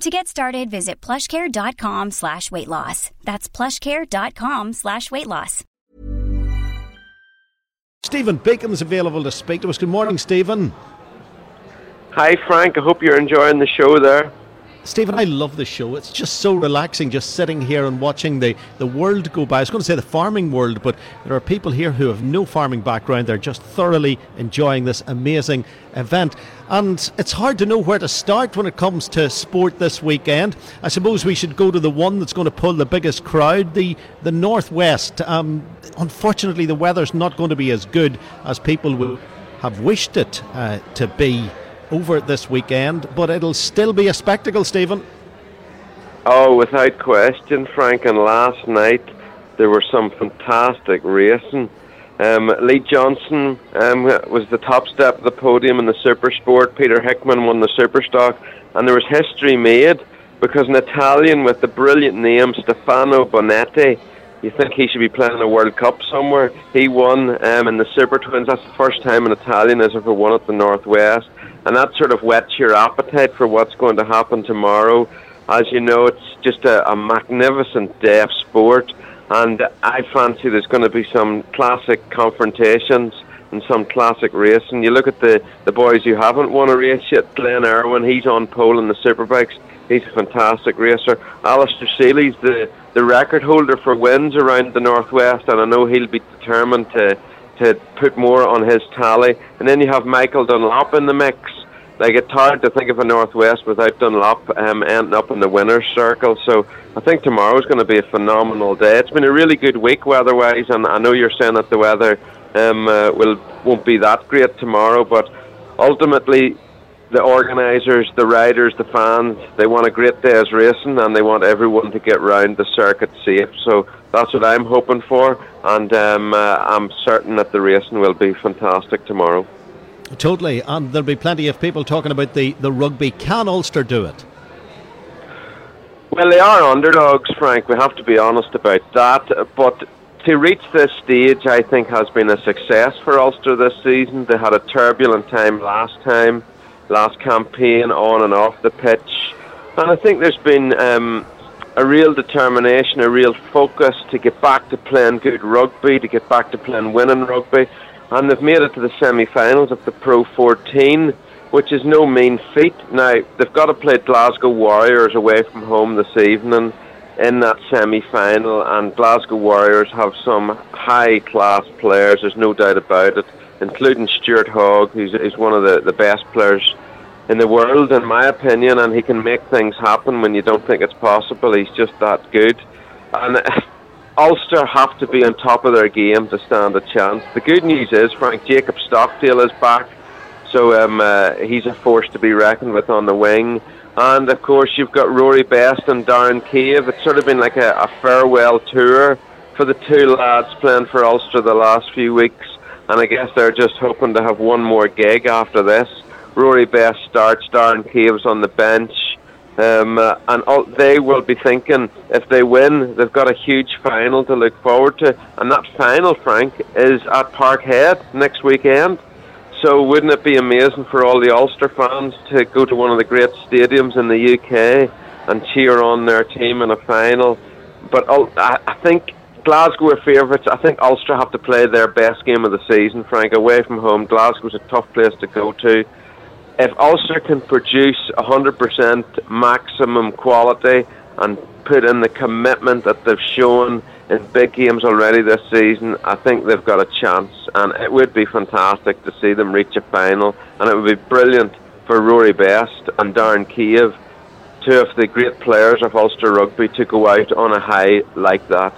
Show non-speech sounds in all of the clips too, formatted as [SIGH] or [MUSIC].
To get started, visit plushcare.com slash weight loss. That's plushcare.com slash weight loss. Stephen Bacon is available to speak to us. Good morning, Stephen. Hi, Frank. I hope you're enjoying the show there. Stephen, I love the show. It's just so relaxing just sitting here and watching the, the world go by. I was going to say the farming world, but there are people here who have no farming background. They're just thoroughly enjoying this amazing event. And it's hard to know where to start when it comes to sport this weekend. I suppose we should go to the one that's going to pull the biggest crowd, the, the Northwest. Um, unfortunately, the weather's not going to be as good as people would have wished it uh, to be over this weekend, but it'll still be a spectacle, Stephen. Oh, without question, Frank. And last night there were some fantastic racing. Um, Lee Johnson um, was the top step of the podium in the Super Sport. Peter Hickman won the Super Stock, and there was history made because an Italian with the brilliant name Stefano Bonetti. You think he should be playing a World Cup somewhere? He won um, in the Super Twins. That's the first time an Italian has ever won at the Northwest and that sort of whets your appetite for what's going to happen tomorrow. As you know, it's just a, a magnificent day of sport, and I fancy there's going to be some classic confrontations and some classic race. And You look at the, the boys who haven't won a race yet. Glenn Irwin, he's on pole in the superbikes. He's a fantastic racer. Alastair Seeley's the, the record holder for wins around the northwest, and I know he'll be determined to to put more on his tally. And then you have Michael Dunlop in the mix. Like it's hard to think of a Northwest without Dunlop um, ending up in the winners' circle. So I think tomorrow's going to be a phenomenal day. It's been a really good week weather-wise, and I know you're saying that the weather um, uh, will won't be that great tomorrow, but ultimately the organisers, the riders, the fans, they want a great day's racing and they want everyone to get round the circuit safe. So that's what I'm hoping for, and um, uh, I'm certain that the racing will be fantastic tomorrow. Totally, and there'll be plenty of people talking about the, the rugby. Can Ulster do it? Well, they are underdogs, Frank. We have to be honest about that. But to reach this stage, I think has been a success for Ulster this season. They had a turbulent time last time last campaign on and off the pitch. And I think there's been um, a real determination, a real focus to get back to playing good rugby, to get back to playing winning rugby. And they've made it to the semi finals of the Pro 14, which is no mean feat. Now, they've got to play Glasgow Warriors away from home this evening in that semi final, and Glasgow Warriors have some high class players, there's no doubt about it including Stuart Hogg, who's, who's one of the, the best players in the world, in my opinion, and he can make things happen when you don't think it's possible. He's just that good. And Ulster have to be on top of their game to stand a chance. The good news is Frank Jacob Stockdale is back, so um, uh, he's a force to be reckoned with on the wing. And of course, you've got Rory Best and Darren Cave. It's sort of been like a, a farewell tour for the two lads playing for Ulster the last few weeks and I guess they're just hoping to have one more gig after this. Rory Best starts, Darren Caves on the bench, um, uh, and all, they will be thinking if they win, they've got a huge final to look forward to, and that final, Frank, is at Parkhead next weekend. So wouldn't it be amazing for all the Ulster fans to go to one of the great stadiums in the UK and cheer on their team in a final? But I think Glasgow are favourites. I think Ulster have to play their best game of the season, Frank, away from home. Glasgow's a tough place to go to. If Ulster can produce 100% maximum quality and put in the commitment that they've shown in big games already this season. I think they've got a chance, and it would be fantastic to see them reach a final, and it would be brilliant for Rory Best and Darren Cave, two of the great players of Ulster rugby, to go out on a high like that.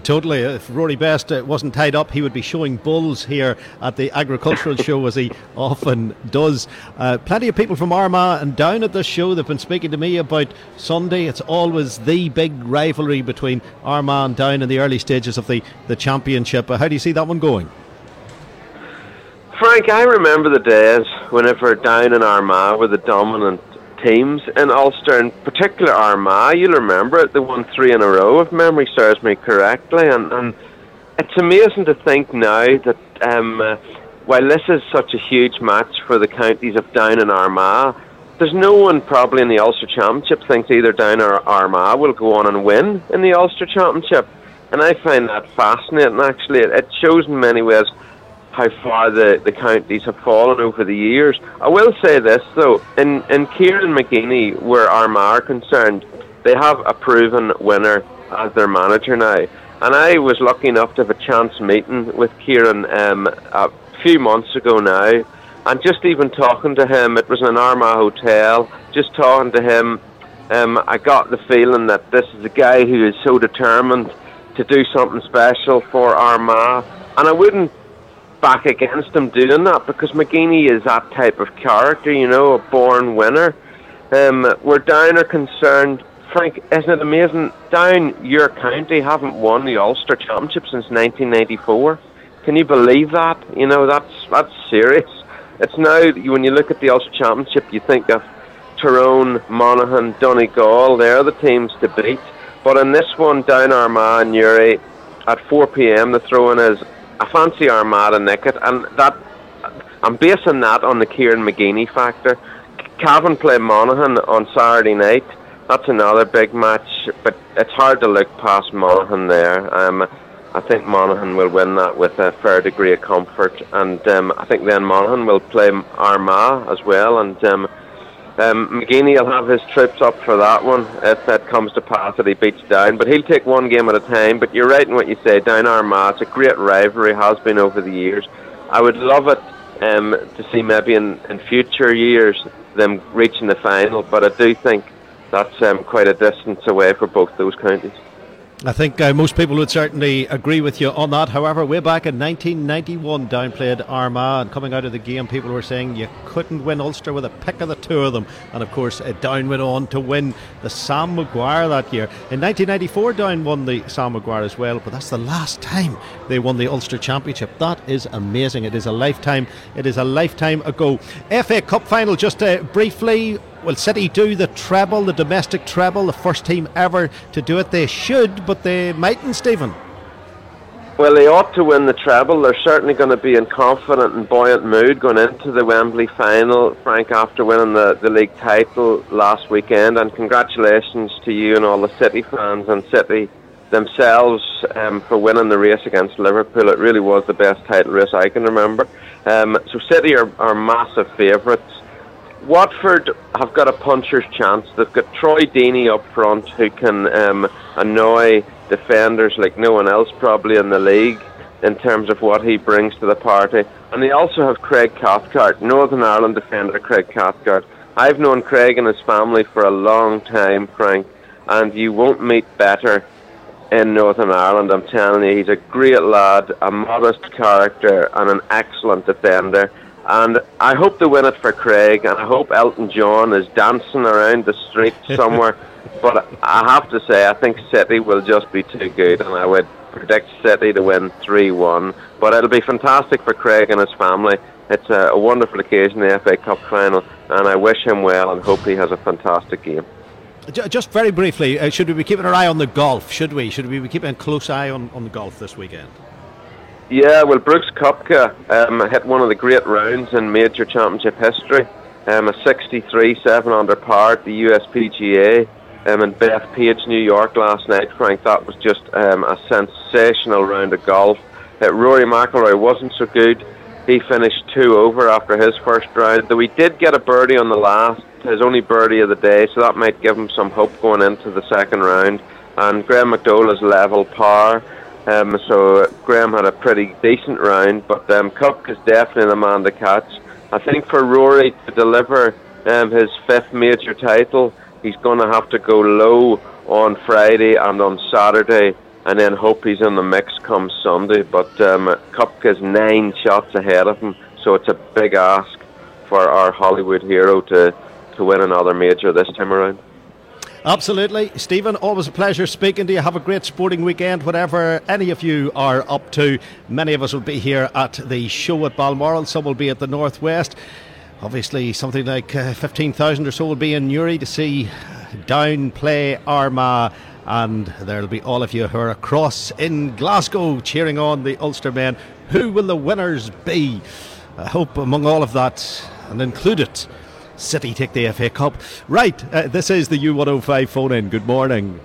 Totally. If Rory Best uh, wasn't tied up, he would be showing bulls here at the agricultural [LAUGHS] show, as he often does. Uh, plenty of people from Armagh and down at this show. They've been speaking to me about Sunday. It's always the big rivalry between Armagh and Down in the early stages of the, the championship. Uh, how do you see that one going? Frank, I remember the days whenever Down and Armagh were the dominant teams in Ulster, in particular Armagh. You'll remember it, they won three in a row, if memory serves me correctly. And, and it's amazing to think now that um, uh, while this is such a huge match for the counties of Down and Armagh, there's no one probably in the Ulster Championship thinks either Down or Armagh will go on and win in the Ulster Championship. And I find that fascinating, actually. It, it shows in many ways how far the, the counties have fallen over the years. I will say this though, in in Kieran McGeeney, where Armagh are concerned, they have a proven winner as their manager now. And I was lucky enough to have a chance meeting with Kieran um, a few months ago now, and just even talking to him, it was in an Armagh hotel. Just talking to him, um, I got the feeling that this is a guy who is so determined to do something special for Armagh, and I wouldn't back against him doing that because McGeeney is that type of character, you know, a born winner. Um, where Down are concerned, Frank, isn't it amazing? Down, your county haven't won the Ulster Championship since 1994. Can you believe that? You know, that's that's serious. It's now when you look at the Ulster Championship, you think of Tyrone, Monaghan, Donegal. They're the teams to beat. But in this one, down Armagh and Newry, at 4 p.m., the throw-in is I fancy Armada Nicket, and that I'm basing that on the Kieran McGeeney factor. Cavan play Monaghan on Saturday night. That's another big match, but it's hard to look past Monaghan there. Um, I think Monaghan will win that with a fair degree of comfort, and um, I think then Monaghan will play Armagh as well, and um, um, McGeeney will have his troops up for that one if that comes to pass that he beats Down. But he'll take one game at a time. But you're right in what you say. Down Armagh, it's a great rivalry, has been over the years. I would love it um, to see maybe in, in future years them reaching the final. But I do think that's um, quite a distance away for both those counties. I think uh, most people would certainly agree with you on that. However, way back in 1991, Down played Armagh, and coming out of the game, people were saying you couldn't win Ulster with a pick of the two of them. And of course, uh, Down went on to win the Sam Maguire that year. In 1994, Down won the Sam Maguire as well, but that's the last time they won the Ulster Championship. That is amazing. It is a lifetime. It is a lifetime ago. FA Cup final, just uh, briefly. Will City do the treble, the domestic treble, the first team ever to do it? They should, but they mightn't, Stephen. Well, they ought to win the treble. They're certainly going to be in confident and buoyant mood going into the Wembley final, Frank, after winning the, the league title last weekend. And congratulations to you and all the City fans and City themselves um, for winning the race against Liverpool. It really was the best title race I can remember. Um, so City are, are massive favourites. Watford have got a puncher's chance. They've got Troy Deeney up front who can um, annoy defenders like no one else probably in the league in terms of what he brings to the party. And they also have Craig Cathcart, Northern Ireland defender Craig Cathcart. I've known Craig and his family for a long time, Frank, and you won't meet better in Northern Ireland. I'm telling you, he's a great lad, a modest character, and an excellent defender. And I hope they win it for Craig, and I hope Elton John is dancing around the street [LAUGHS] somewhere. but I have to say, I think City will just be too good, and I would predict City to win 3 1. But it'll be fantastic for Craig and his family. It's a, a wonderful occasion, the FA Cup final, and I wish him well and hope he has a fantastic game. Just very briefly, uh, should we be keeping our eye on the golf? Should we? Should we be keeping a close eye on, on the golf this weekend? Yeah, well, Brooks Koepka um, hit one of the great rounds in major championship history. Um, a 63 7 under par at the USPGA um, in Bethpage, New York last night. Frank, that was just um, a sensational round of golf. Uh, Rory McIlroy wasn't so good. He finished two over after his first round, though he did get a birdie on the last, his only birdie of the day, so that might give him some hope going into the second round. and Graham McDowell is level par. Um, so Graham had a pretty decent round, but um, is definitely the man to catch. I think for Rory to deliver um, his fifth major title, he's going to have to go low on Friday and on Saturday, and then hope he's in the mix come Sunday. But um, Koepka's nine shots ahead of him, so it's a big ask for our Holywood hero to, to win another major this time around. Absolutely. Stephen, always a pleasure speaking to you. Have a great sporting weekend, whatever any of you are up to. Many of us will be here at the show at Balmoral, some will be at the Northwest. Obviously, something like uh, 15,000 or so will be in Newry to see Down play Armagh. And there'll be all of you who are across in Glasgow cheering on the Ulster men. Who will the winners be? I hope among all of that, and included, City take the FA Cup. Right, uh, this is the U105 phone in. Good morning.